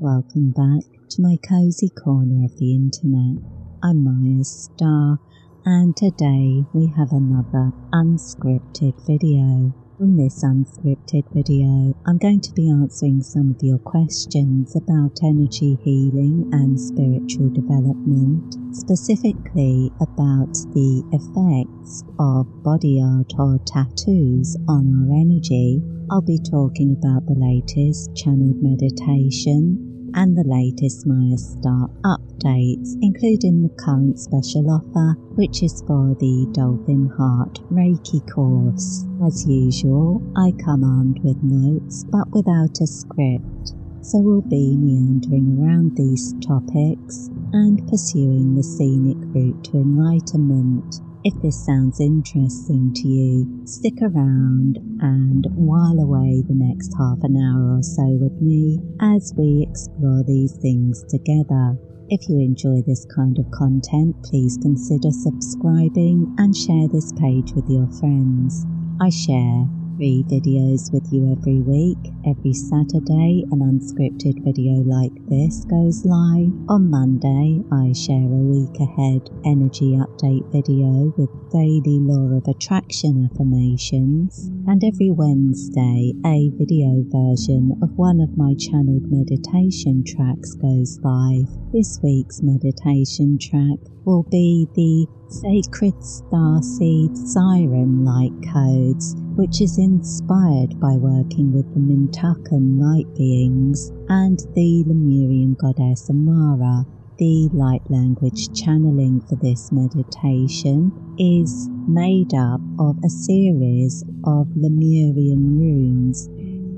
Welcome back to my cozy corner of the internet. I'm Mayastar, and today we have another unscripted video. In this unscripted video, I'm going to be answering some of your questions about energy healing and spiritual development, specifically about the effects of body art or tattoos on our energy. I'll be talking about the latest channeled meditation and the latest Mayastar updates, including the current special offer, which is for the Dolphin Heart Reiki course. As usual, I come armed with notes but without a script, so we'll be meandering around these topics and pursuing the scenic route to enlightenment. If this sounds interesting to you, stick around and while away the next half an hour or so with me as we explore these things together. If you enjoy this kind of content, please consider subscribing and share this page with your friends. I share free videos with you every week. Every Saturday, an unscripted video like this goes live. On Monday, I share a week ahead energy update video with daily law of attraction affirmations. And every Wednesday, a video version of one of my channeled meditation tracks goes live. This week's meditation track will be the Sacred Starseed Siren Light Codes, which is inspired by working with the Mintakan light beings and the Lemurian goddess Amara. The light language channeling for this meditation is made up of a series of Lemurian runes.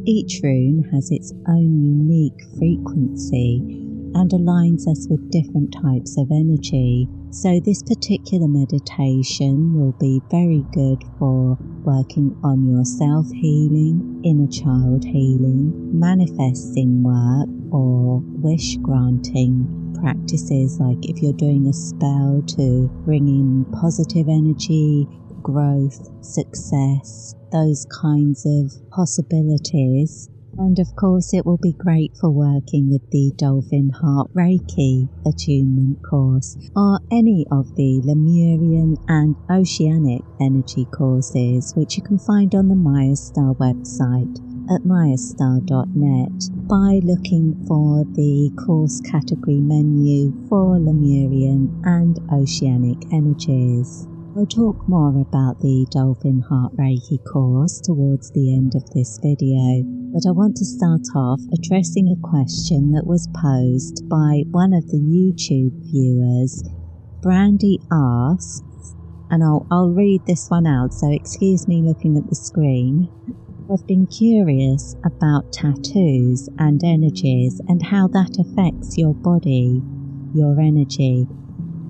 Each rune has its own unique frequency and aligns us with different types of energy. So, this particular meditation will be very good for working on your self healing, inner child healing, manifesting work, or wish granting practices like if you're doing a spell to bring in positive energy, growth, success, those kinds of possibilities and of course, it will be great for working with the Dolphin Heart Reiki attunement course or any of the Lemurian and Oceanic energy courses, which you can find on the Mayastar website at mayastar.net by looking for the course category menu for Lemurian and Oceanic energies. I'll talk more about the Dolphin Heart Reiki course towards the end of this video, but I want to start off addressing a question that was posed by one of the YouTube viewers. Brandy asks, and I'll, I'll read this one out, so excuse me looking at the screen. I've been curious about tattoos and energies and how that affects your body, your energy,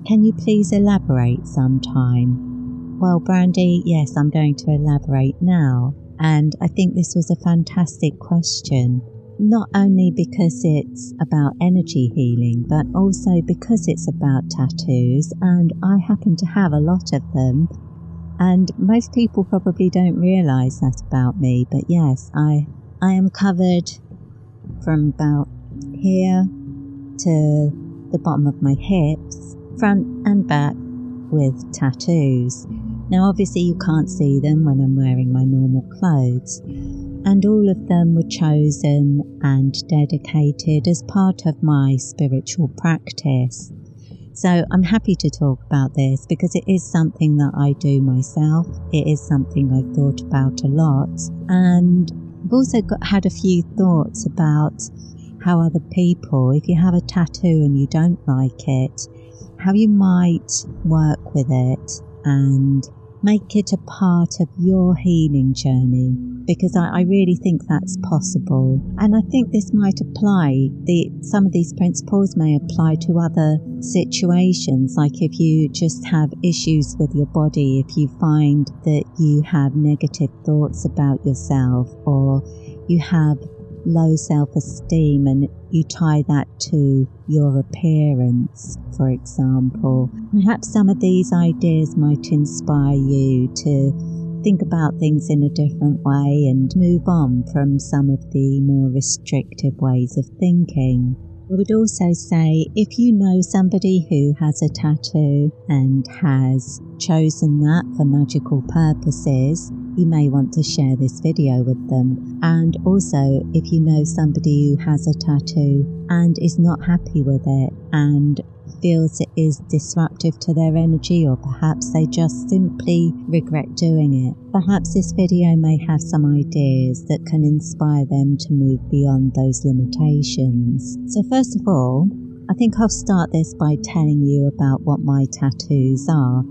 can you please elaborate sometime? Well, Brandy, yes, I'm going to elaborate now. And I think this was a fantastic question, not only because it's about energy healing, but also because it's about tattoos, and I happen to have a lot of them. And most people probably don't realize that about me, but yes, I, I am covered from about here to the bottom of my hips front and back with tattoos. Now, obviously, you can't see them when I'm wearing my normal clothes, and all of them were chosen and dedicated as part of my spiritual practice. So, I'm happy to talk about this because it is something that I do myself. It is something I've thought about a lot, and I've also got, had a few thoughts about how other people, if you have a tattoo and you don't like it, how you might work with it and make it a part of your healing journey because I, I, really think that's possible. And I think this might apply, the, some of these principles may apply to other situations, like if you just have issues with your body, if you find that you have negative thoughts about yourself or you have low self esteem and you tie that to your appearance, for example. Perhaps some of these ideas might inspire you to think about things in a different way and move on from some of the more restrictive ways of thinking. I would also say if you know somebody who has a tattoo and has chosen that for magical purposes, you may want to share this video with them. And also, if you know somebody who has a tattoo and is not happy with it and feels it is disruptive to their energy, or perhaps they just simply regret doing it. Perhaps this video may have some ideas that can inspire them to move beyond those limitations. So, first of all, I think I'll start this by telling you about what my tattoos are.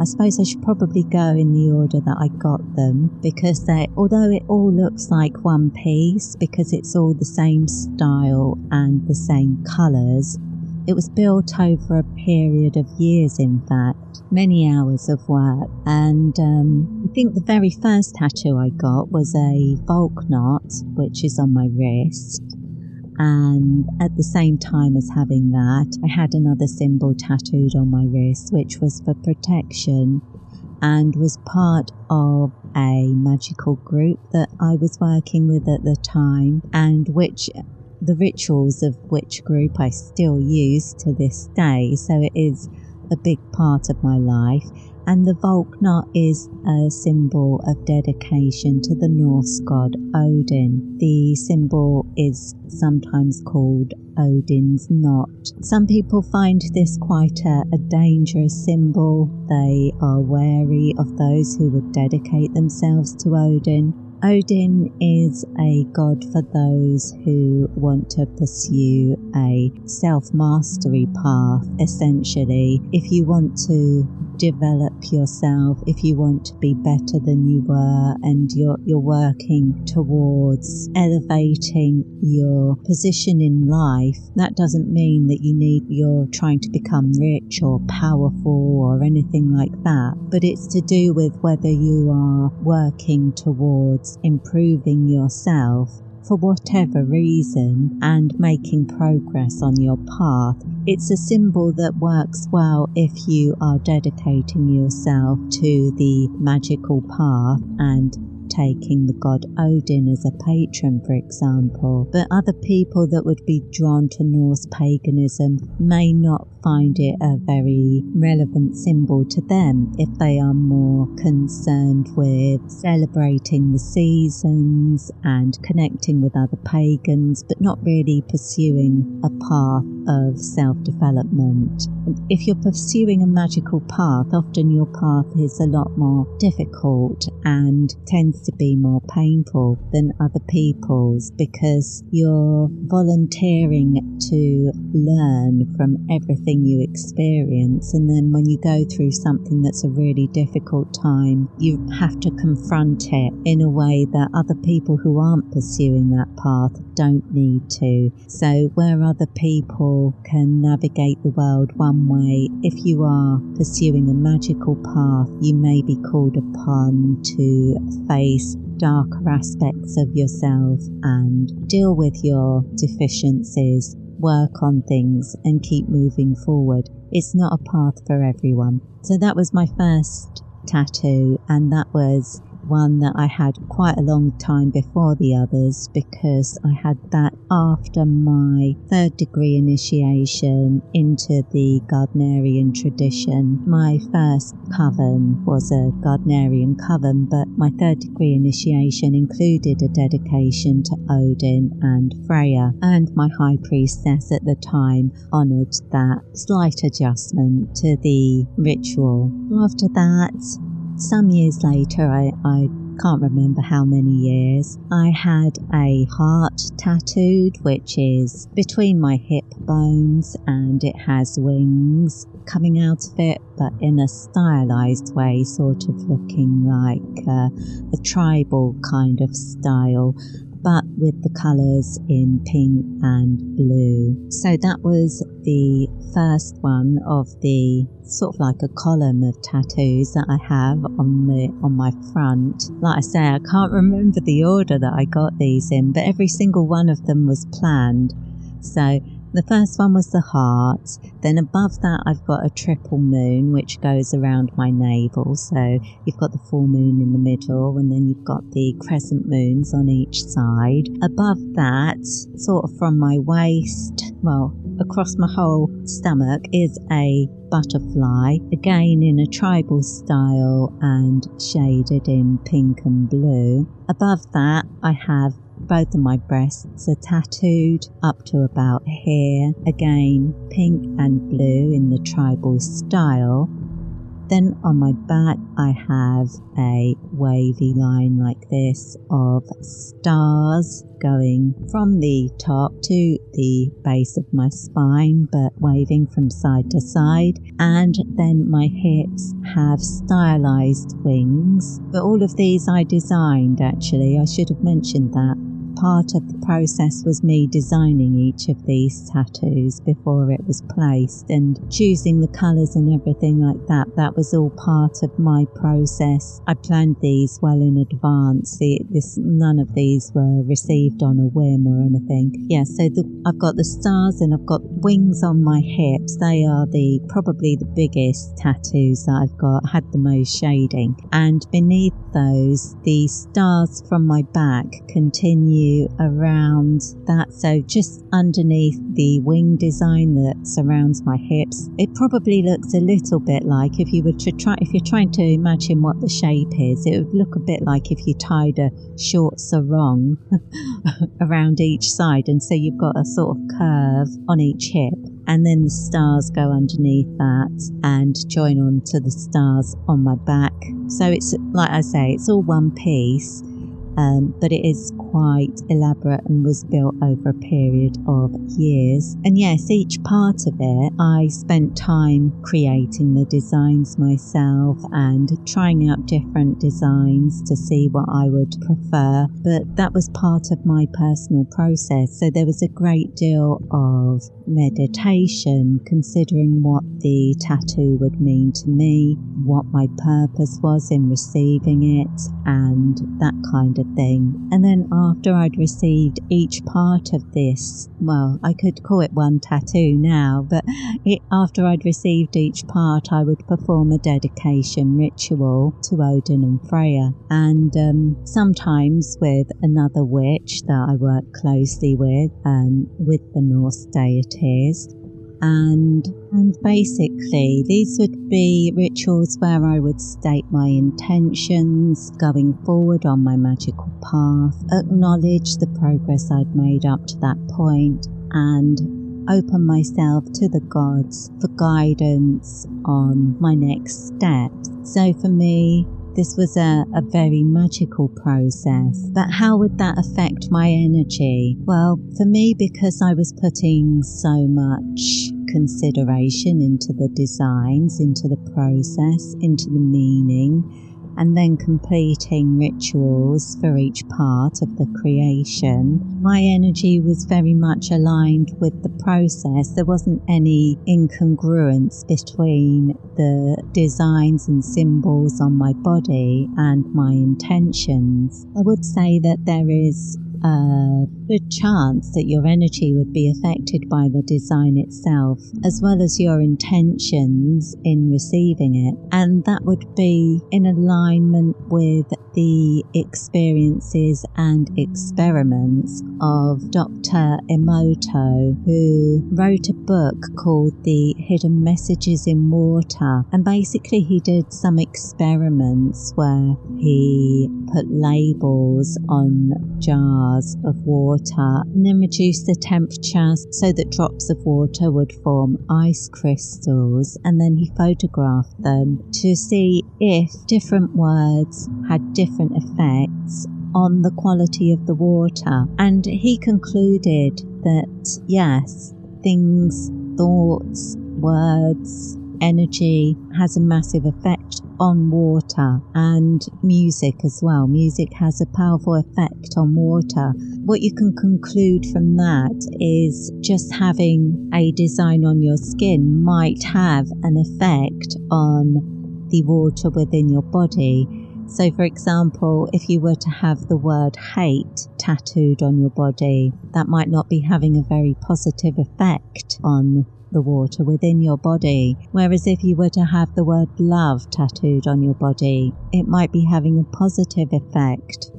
I suppose I should probably go in the order that I got them because they, although it all looks like one piece because it's all the same style and the same colours, it was built over a period of years, in fact, many hours of work. And um, I think the very first tattoo I got was a Valknut, which is on my wrist. And at the same time as having that, I had another symbol tattooed on my wrist, which was for protection and was part of a magical group that I was working with at the time, and which the rituals of which group I still use to this day, so it is a big part of my life. And the Valknut is a symbol of dedication to the Norse god Odin. The symbol is sometimes called Odin's knot. Some people find this quite a, a dangerous symbol. They are wary of those who would dedicate themselves to Odin Odin is a god for those who want to pursue a self mastery path, essentially. If you want to develop yourself, if you want to be better than you were, and you're, you're working towards elevating your position in life, that doesn't mean that you need, you're trying to become rich or powerful or anything like that, but it's to do with whether you are working towards improving yourself for whatever reason and making progress on your path. It's a symbol that works well if you are dedicating yourself to the magical path and taking the god Odin as a patron, for example, but other people that would be drawn to Norse paganism may not find it a very relevant symbol to them if they are more concerned with celebrating the seasons and connecting with other pagans, but not really pursuing a path of self development. If you're pursuing a magical path, often your path is a lot more difficult and tends to be more painful than other people's because you're volunteering to learn from everything you experience. And then when you go through something that's a really difficult time, you have to confront it in a way that other people who aren't pursuing that path don't need to. So, where other people can navigate the world one way, if you are pursuing a magical path, you may be called upon to face darker aspects of yourself and deal with your deficiencies, work on things, and keep moving forward. It's not a path for everyone. So, that was my first tattoo, and that was one that I had quite a long time before the others because I had that after my third degree initiation into the Gardnerian tradition. My first coven was a Gardnerian coven, but my third degree initiation included a dedication to Odin and Freya, and my high priestess at the time honoured that slight adjustment to the ritual. After that, some years later, I, I can't remember how many years, I had a heart tattooed, which is between my hip bones and it has wings coming out of it, but in a stylized way, sort of looking like uh, a tribal kind of style with the colours in pink and blue. So that was the first one of the sort of like a column of tattoos that I have on the on my front. Like I say, I can't remember the order that I got these in, but every single one of them was planned. So The first one was the heart. Then above that, I've got a triple moon, which goes around my navel. So you've got the full moon in the middle, and then you've got the crescent moons on each side. Above that, sort of from my waist, well, across my whole stomach, is a butterfly, again in a tribal style and shaded in pink and blue. Above that, I have both of my breasts are tattooed up to about here, again pink and blue in the tribal style. Then on my back, I have a wavy line like this of stars going from the top to the base of my spine, but waving from side to side. And then my hips have stylized wings. But all of these I designed actually. I should have mentioned that part of the process was me designing each of these tattoos before it was placed and choosing the colours and everything like that. That was all part of my process. I planned these well in advance. The, this, none of these were received on a whim or anything. Yeah, so the, I've got the stars and I've got wings on my hips. They are the probably the biggest tattoos that I've got, had the most shading. And beneath those, the stars from my back continue around that. So just underneath the wing design that surrounds my hips, it probably looks a little bit like if you were to try, if you're trying to imagine what the shape is, it would look a bit like if you tied a short sarong around each side. And so you've got a sort of curve on each hip and then the stars go underneath that and join on to the stars on my back. So it's like I say, it's all one piece um, but it is quite elaborate and was built over a period of years. And yes, each part of it, I spent time creating the designs myself and trying out different designs to see what I would prefer. But that was part of my personal process. So there was a great deal of meditation, considering what the tattoo would mean to me, what my purpose was in receiving it, and that kind of thing. And then after I'd received each part of this, well, I could call it one tattoo now, but it, after I'd received each part, I would perform a dedication ritual to Odin and Freya. And um, sometimes with another witch that I work closely with, um, with the Norse deities and and basically these would be rituals where I would state my intentions going forward on my magical path, acknowledge the progress I'd made up to that point, and open myself to the gods for guidance on my next steps. So for me, this was a, a very magical process. But how would that affect my energy? Well, for me, because I was putting so much consideration into the designs, into the process, into the meaning, and then completing rituals for each part of the creation, my energy was very much aligned with the process. There wasn't any incongruence between the designs and symbols on my body and my intentions. I would say that there is a good chance that your energy would be affected by the design itself, as well as your intentions in receiving it. And that would be in alignment with the experiences and experiments of Dr. Emoto, who wrote a book called The Hidden Messages in Water. And basically, he did some experiments where he put labels on jars of water and then reduced the temperature so that drops of water would form ice crystals. And then he photographed them to see if different words had different effects on the quality of the water. And he concluded that yes, things, thoughts, words, energy has a massive effect on water and music as well. Music has a powerful effect on water. What you can conclude from that is just having a design on your skin might have an effect on the water within your body So, for example, if you were to have the word hate tattooed on your body, that might not be having a very positive effect on the water within your body. Whereas if you were to have the word love tattooed on your body, it might be having a positive effect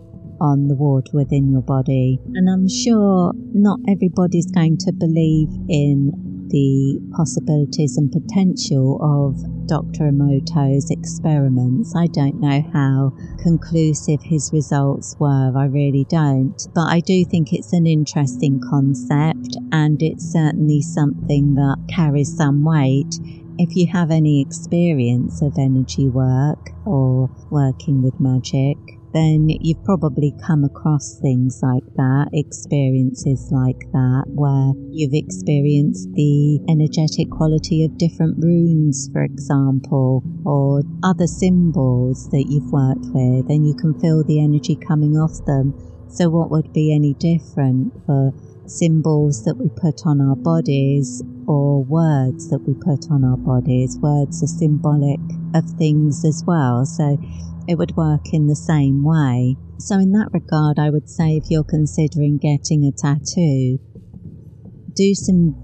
on the water within your body. And I'm sure not everybody's going to believe in the possibilities and potential of Dr. Emoto's experiments. I don't know how conclusive his results were, I really don't. But I do think it's an interesting concept and it's certainly something that carries some weight. If you have any experience of energy work or working with magic, then you've probably come across things like that, experiences like that, where you've experienced the energetic quality of different runes, for example, or other symbols that you've worked with, and you can feel the energy coming off them. So, what would be any different for symbols that we put on our bodies or words that we put on our bodies? Words are symbolic of things as well. So, it would work in the same way. So, in that regard, I would say if you're considering getting a tattoo, do some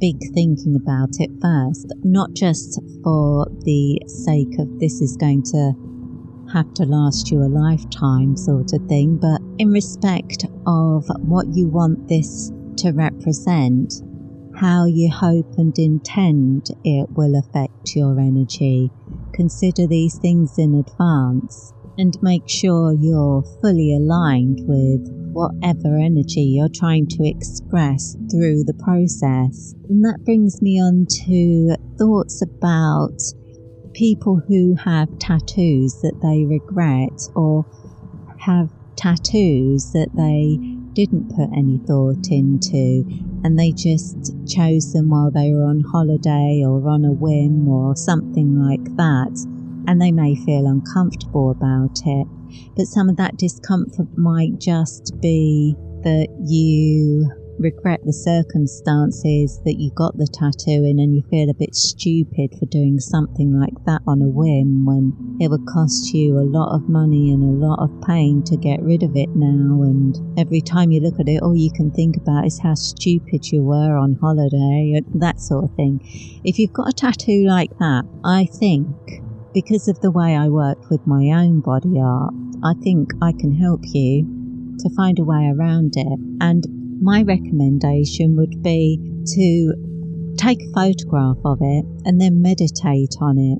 big thinking about it first, not just for the sake of this is going to have to last you a lifetime sort of thing, but in respect of what you want this to represent, how you hope and intend it will affect your energy consider these things in advance and make sure you're fully aligned with whatever energy you're trying to express through the process. And that brings me on to thoughts about people who have tattoos that they regret or have tattoos that they didn't put any thought into and they just chose them while they were on holiday or on a whim or something like that. And they may feel uncomfortable about it. But some of that discomfort might just be that you regret the circumstances that you got the tattoo in and you feel a bit stupid for doing something like that on a whim when it would cost you a lot of money and a lot of pain to get rid of it now. And every time you look at it all you can think about is how stupid you were on holiday and that sort of thing. If you've got a tattoo like that i think because of the way i worked with my own body art i think i can help you to find a way around it. And my recommendation would be to take a photograph of it and then meditate on it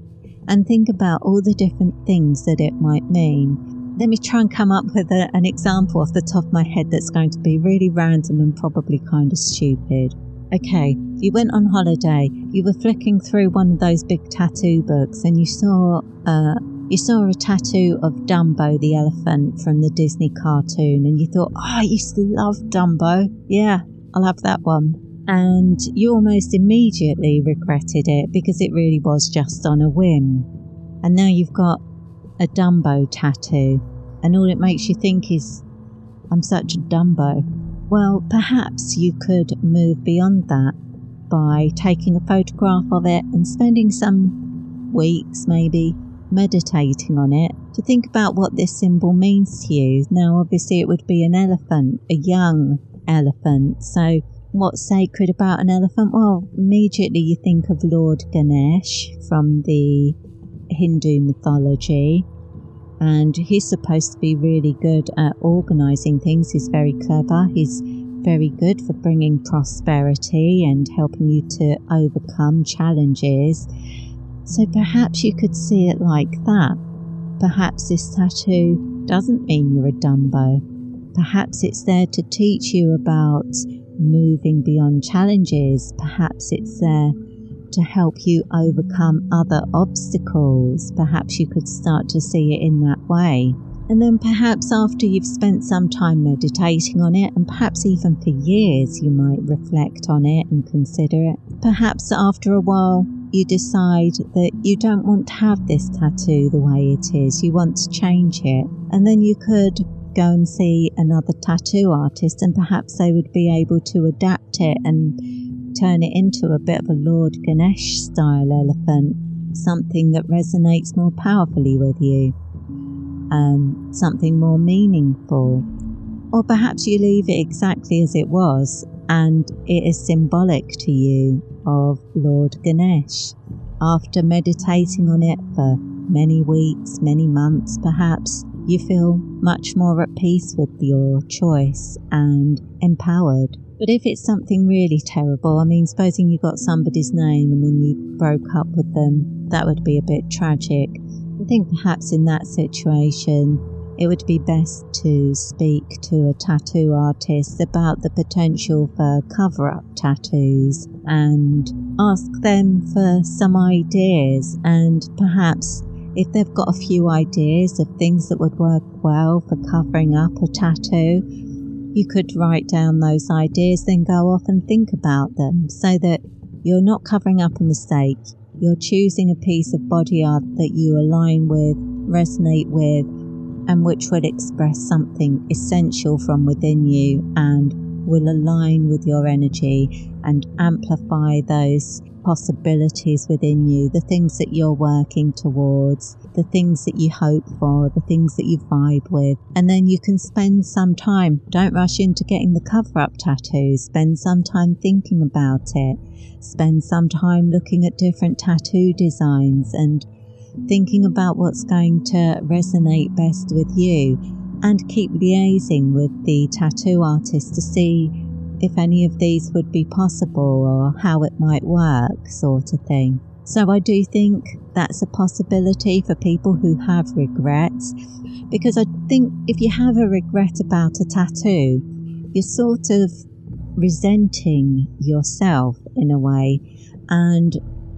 and think about all the different things that it might mean. Let me try and come up with a, an example off the top of my head that's going to be really random and probably kind of stupid. Okay, you went on holiday, you were flicking through one of those big tattoo books and you saw uh, you saw a tattoo of Dumbo the elephant from the Disney cartoon and you thought, oh, I used to love Dumbo. Yeah, I'll have that one. And you almost immediately regretted it because it really was just on a whim. And now you've got a Dumbo tattoo, and all it makes you think is, I'm such a Dumbo. Well, perhaps you could move beyond that by taking a photograph of it and spending some weeks, maybe, meditating on it to think about what this symbol means to you. Now, obviously, it would be an elephant, a young elephant. So, what's sacred about an elephant? Well, immediately you think of Lord Ganesh from the Hindu mythology. And he's supposed to be really good at organizing things. He's very clever. He's very good for bringing prosperity and helping you to overcome challenges. So perhaps you could see it like that. Perhaps this tattoo doesn't mean you're a Dumbo. Perhaps it's there to teach you about moving beyond challenges. Perhaps it's there to help you overcome other obstacles. Perhaps you could start to see it in that way. And then perhaps after you've spent some time meditating on it, and perhaps even for years, you might reflect on it and consider it. Perhaps after a while, you decide that you don't want to have this tattoo the way it is, you want to change it, and then you could go and see another tattoo artist, and perhaps they would be able to adapt it and turn it into a bit of a Lord Ganesh style elephant, something that resonates more powerfully with you. um, something more meaningful. Or perhaps you leave it exactly as it was and it is symbolic to you of Lord Ganesh. After meditating on it for many weeks, many months perhaps, you feel much more at peace with your choice and empowered. But if it's something really terrible, I mean, supposing you got somebody's name and then you broke up with them, that would be a bit tragic. I think perhaps in that situation, it would be best to speak to a tattoo artist about the potential for cover up tattoos and ask them for some ideas and perhaps if they've got a few ideas of things that would work well for covering up a tattoo, you could write down those ideas, then go off and think about them so that you're not covering up a mistake. You're choosing a piece of body art that you align with, resonate with, and which will express something essential from within you and will align with your energy and amplify those possibilities within you, the things that you're working towards, the things that you hope for, the things that you vibe with. And then you can spend some time, don't rush into getting the cover up tattoos, spend some time thinking about it, spend some time looking at different tattoo designs and thinking about what's going to resonate best with you and keep liaising with the tattoo artist to see if any of these would be possible or how it might work, sort of thing. So I do think that's a possibility for people who have regrets because I think if you have a regret about a tattoo, you're sort of resenting yourself in a way and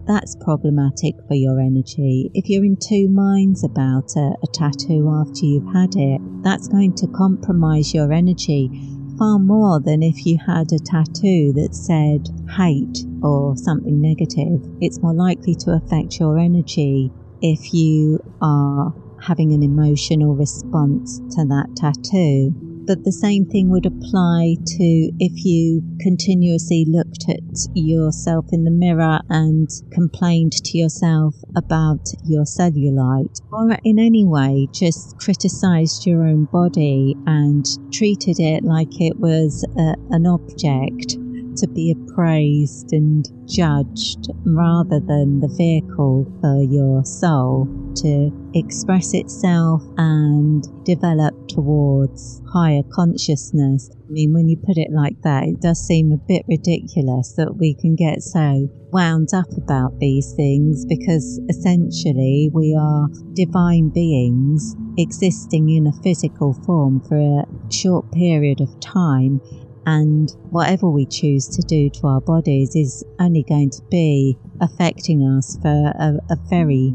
that's problematic for your energy. If you're in two minds about a, a tattoo after you've had it, that's going to compromise your energy far more than if you had a tattoo that said hate or something negative. It's more likely to affect your energy if you are having an emotional response to that tattoo. But the same thing would apply to if you continuously looked at yourself in the mirror and complained to yourself about your cellulite, or in any way just criticized your own body and treated it like it was a, an object to be appraised and judged rather than the vehicle for your soul to express itself and develop towards higher consciousness. I mean, when you put it like that, it does seem a bit ridiculous that we can get so wound up about these things because essentially we are divine beings existing in a physical form for a short period of time and whatever we choose to do to our bodies is only going to be affecting us for a, a very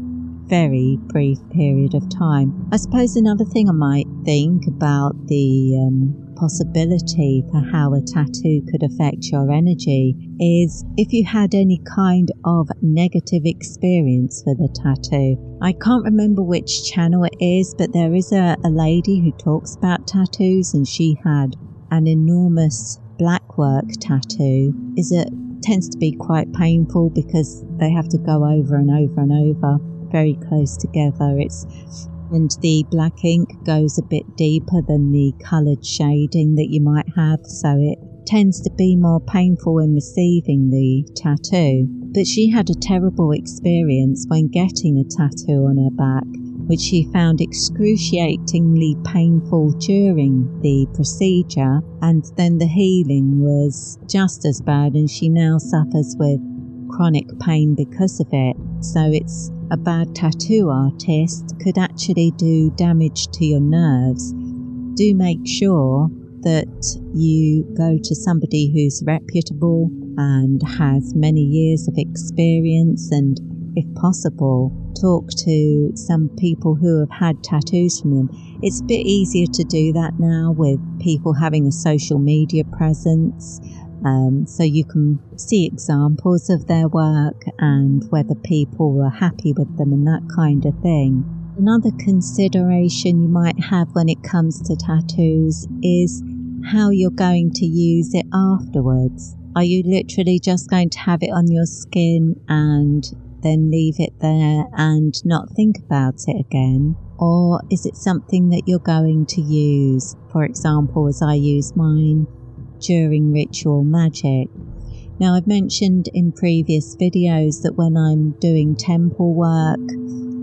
very brief period of time. I suppose another thing I might think about the um, possibility for how a tattoo could affect your energy is if you had any kind of negative experience with a tattoo. I can't remember which channel it is, but there is a, a lady who talks about tattoos and she had an enormous blackwork tattoo. Is it tends to be quite painful because they have to go over and over and over very close together. It's and the black ink goes a bit deeper than the coloured shading that you might have so it tends to be more painful in receiving the tattoo. But she had a terrible experience when getting a tattoo on her back which she found excruciatingly painful during the procedure, and then the healing was just as bad, and she now suffers with chronic pain because of it. So it's a bad tattoo artist could actually do damage to your nerves. Do make sure that you go to somebody who's reputable and has many years of experience and if possible, talk to some people who have had tattoos from them. It's a bit easier to do that now with people having a social media presence. Um, so you can see examples of their work and whether people were happy with them and that kind of thing. Another consideration you might have when it comes to tattoos is how you're going to use it afterwards. Are you literally just going to have it on your skin and then leave it there and not think about it again? Or is it something that you're going to use, for example, as I use mine during ritual magic? Now, I've mentioned in previous videos that when I'm doing temple work,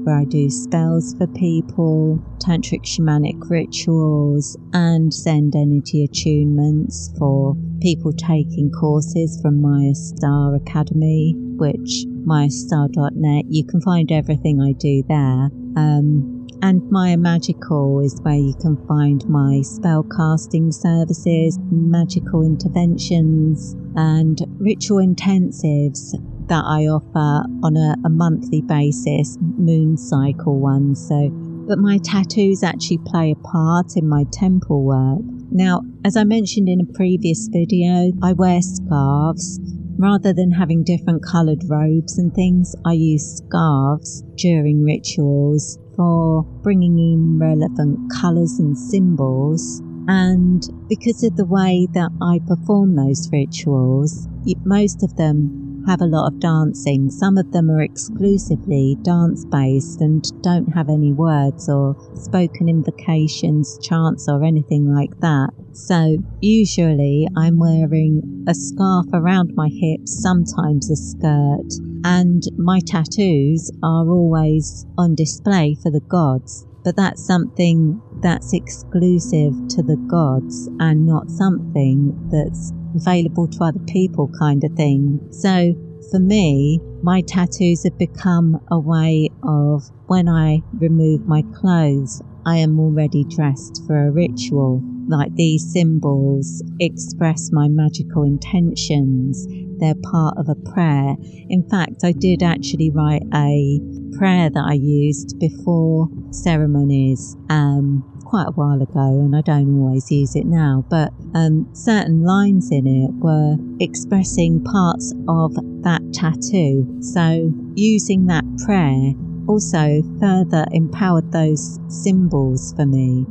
where I do spells for people, tantric shamanic rituals, and send energy attunements for people taking courses from Mayastar Academy, which mayastar.net. You can find everything I do there. Um, and Maya Magickal is where you can find my spell casting services, magical interventions, and ritual intensives that I offer on a, a monthly basis, moon cycle ones. So, but my tattoos actually play a part in my temple work. Now, as I mentioned in a previous video, I wear scarves. Rather than having different coloured robes and things, I use scarves during rituals for bringing in relevant colours and symbols. And because of the way that I perform those rituals, most of them have a lot of dancing. Some of them are exclusively dance based and don't have any words or spoken invocations, chants, or anything like that. So usually I'm wearing a scarf around my hips, sometimes a skirt, and my tattoos are always on display for the gods. But that's something that's exclusive to the gods and not something that's available to other people kind of thing. So for me, my tattoos have become a way of when I remove my clothes, I am already dressed for a ritual. Like these symbols express my magical intentions. They're part of a prayer. In fact, I did actually write a prayer that I used before ceremonies. Um, quite a while ago and I don't always use it now, but um, certain lines in it were expressing parts of that tattoo. So using that prayer also further empowered those symbols for me.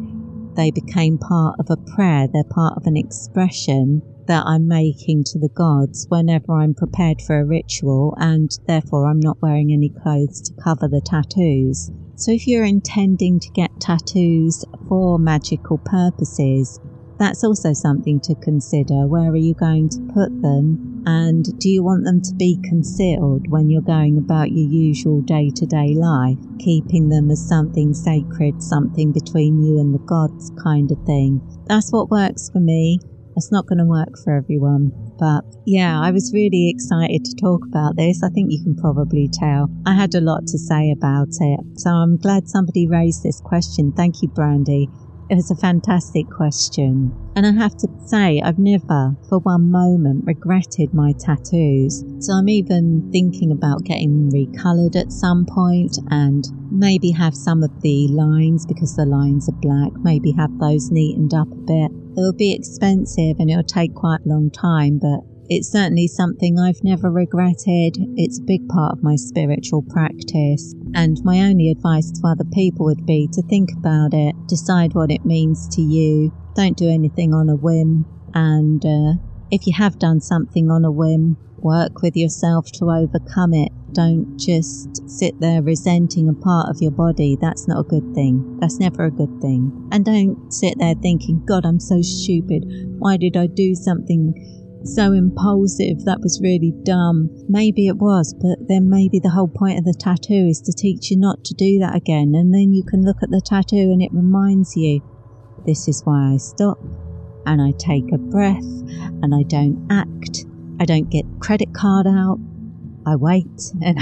They became part of a prayer, they're part of an expression that I'm making to the gods whenever I'm prepared for a ritual, and therefore I'm not wearing any clothes to cover the tattoos. So if you're intending to get tattoos for magical purposes, that's also something to consider. Where are you going to put them? And do you want them to be concealed when you're going about your usual day to day life, keeping them as something sacred, something between you and the gods kind of thing? That's what works for me. It's not going to work for everyone. But yeah, I was really excited to talk about this. I think you can probably tell. I had a lot to say about it. So I'm glad somebody raised this question. Thank you, Brandy. It was a fantastic question. And I have to say, I've never for one moment regretted my tattoos. So I'm even thinking about getting them recoloured at some point and maybe have some of the lines because the lines are black, maybe have those neatened up a bit It'll be expensive and it'll take quite a long time, but it's certainly something I've never regretted. It's a big part of my spiritual practice. And my only advice to other people would be to think about it, decide what it means to you. Don't do anything on a whim. And uh, if you have done something on a whim, work with yourself to overcome it. Don't just sit there resenting a part of your body. That's not a good thing. That's never a good thing. And don't sit there thinking, God, I'm so stupid. Why did I do something so impulsive? That was really dumb. Maybe it was, but then maybe the whole point of the tattoo is to teach you not to do that again. And then you can look at the tattoo and it reminds you, this is why I stop and I take a breath and I don't act. I don't get credit card out. I wait and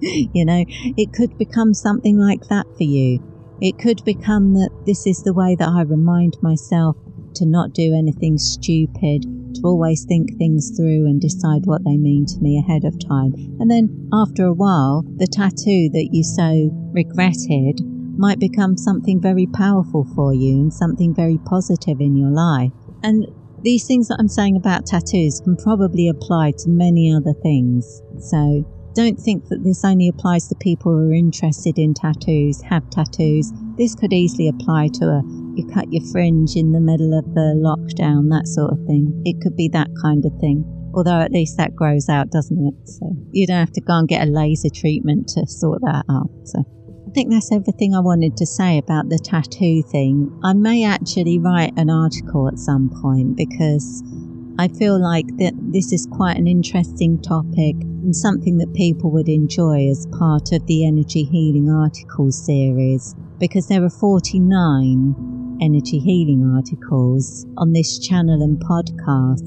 you know, it could become something like that for you. It could become that this is the way that I remind myself to not do anything stupid, to always think things through and decide what they mean to me ahead of time. And then after a while, the tattoo that you so regretted might become something very powerful for you and something very positive in your life. And these things that I'm saying about tattoos can probably apply to many other things. So don't think that this only applies to people who are interested in tattoos, have tattoos. This could easily apply to a you cut your fringe in the middle of the lockdown, that sort of thing. It could be that kind of thing. Although at least that grows out, doesn't it? So you don't have to go and get a laser treatment to sort that out. So I think that's everything I wanted to say about the tattoo thing. I may actually write an article at some point because I feel like that this is quite an interesting topic and something that people would enjoy as part of the energy healing article series because there are 49 energy healing articles on this channel and podcast.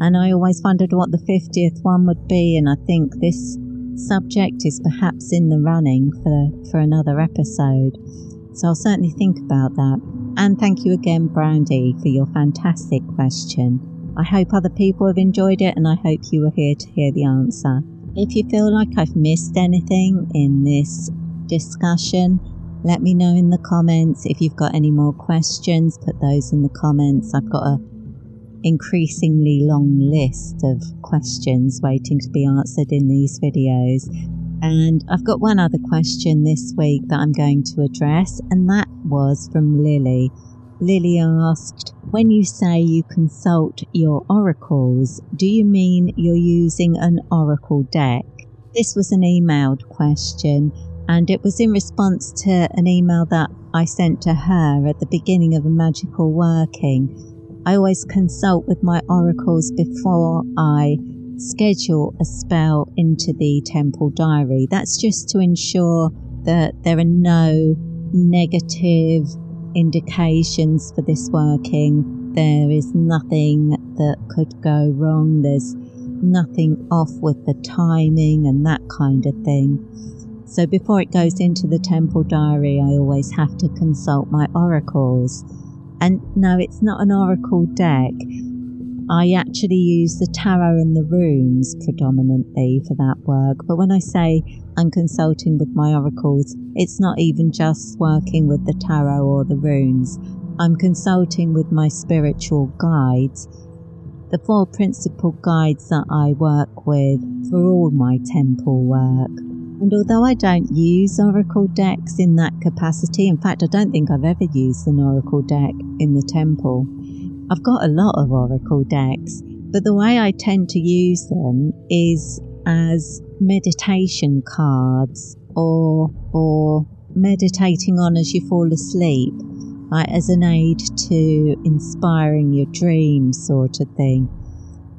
And I always wondered what the 50th one would be, and I think this subject is perhaps in the running for, for another episode. So I'll certainly think about that. And thank you again, Brandy, for your fantastic question. I hope other people have enjoyed it and I hope you were here to hear the answer. If you feel like I've missed anything in this discussion, let me know in the comments. If you've got any more questions, put those in the comments. I've got a increasingly long list of questions waiting to be answered in these videos. And I've got one other question this week that I'm going to address, and that was from Lily. Lily asked, When you say you consult your oracles, do you mean you're using an oracle deck? This was an emailed question, and it was in response to an email that I sent to her at the beginning of a magical working I always consult with my oracles before I schedule a spell into the temple diary. That's just to ensure that there are no negative indications for this working. There is nothing that could go wrong. There's nothing off with the timing and that kind of thing. So before it goes into the temple diary, I always have to consult my oracles. And no, it's not an oracle deck. I actually use the tarot and the runes predominantly for that work. But when I say I'm consulting with my oracles, it's not even just working with the tarot or the runes. I'm consulting with my spiritual guides, the four principal guides that I work with for all my temple work. And although I don't use Oracle decks in that capacity, in fact, I don't think I've ever used an Oracle deck in the temple. I've got a lot of Oracle decks, but the way I tend to use them is as meditation cards or, or meditating on as you fall asleep, like as an aid to inspiring your dreams sort of thing.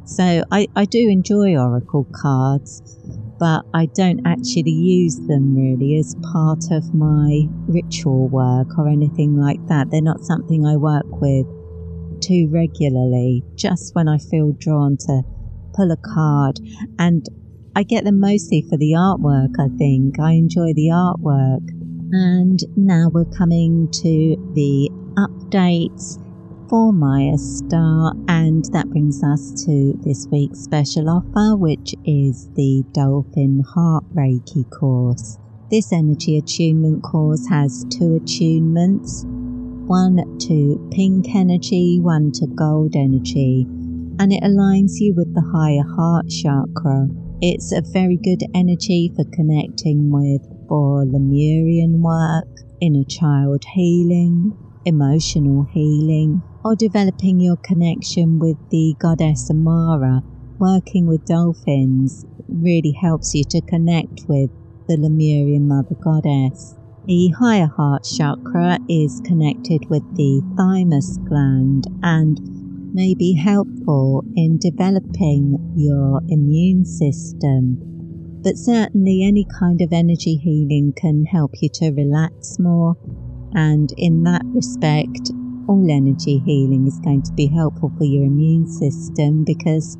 So I, I do enjoy Oracle cards but I don't actually use them really as part of my ritual work or anything like that. They're not something I work with too regularly, just when I feel drawn to pull a card. And I get them mostly for the artwork, I think. I enjoy the artwork. And now we're coming to the updates for Mayastar, and that brings us to this week's special offer, which is the Dolphin Heart Reiki course. This energy attunement course has two attunements one to pink energy, one to gold energy, and it aligns you with the higher heart chakra. It's a very good energy for connecting with for Lemurian work, inner child healing, emotional healing, or developing your connection with the goddess Amara, working with dolphins really helps you to connect with the Lemurian mother goddess. The higher heart chakra is connected with the thymus gland and may be helpful in developing your immune system. But certainly, any kind of energy healing can help you to relax more, and in that respect, all energy healing is going to be helpful for your immune system because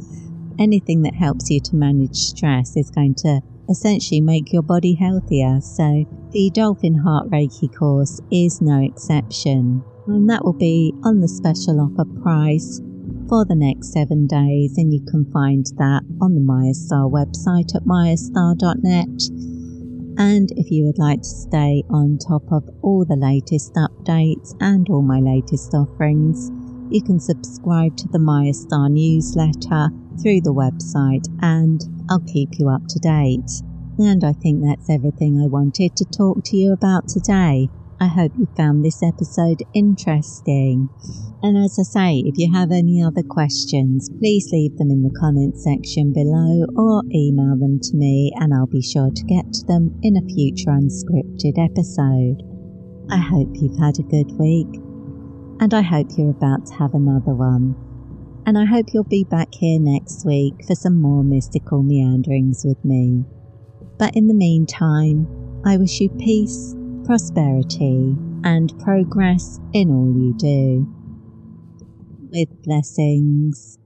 anything that helps you to manage stress is going to essentially make your body healthier. So, the Dolphin Heart Reiki course is no exception, and that will be on the special offer price for the next seven days. And you can find that on the Mayastar website at mayastar.net and if you would like to stay on top of all the latest updates and all my latest offerings, you can subscribe to the Mayastar newsletter through the website and I'll keep you up to date. And I think that's everything I wanted to talk to you about today. I hope you found this episode interesting. And as I say, if you have any other questions, please leave them in the comment section below or email them to me and I'll be sure to get to them in a future unscripted episode. I hope you've had a good week and I hope you're about to have another one. And I hope you'll be back here next week for some more mystical meanderings with me. But in the meantime, I wish you peace, prosperity, and progress in all you do. With blessings.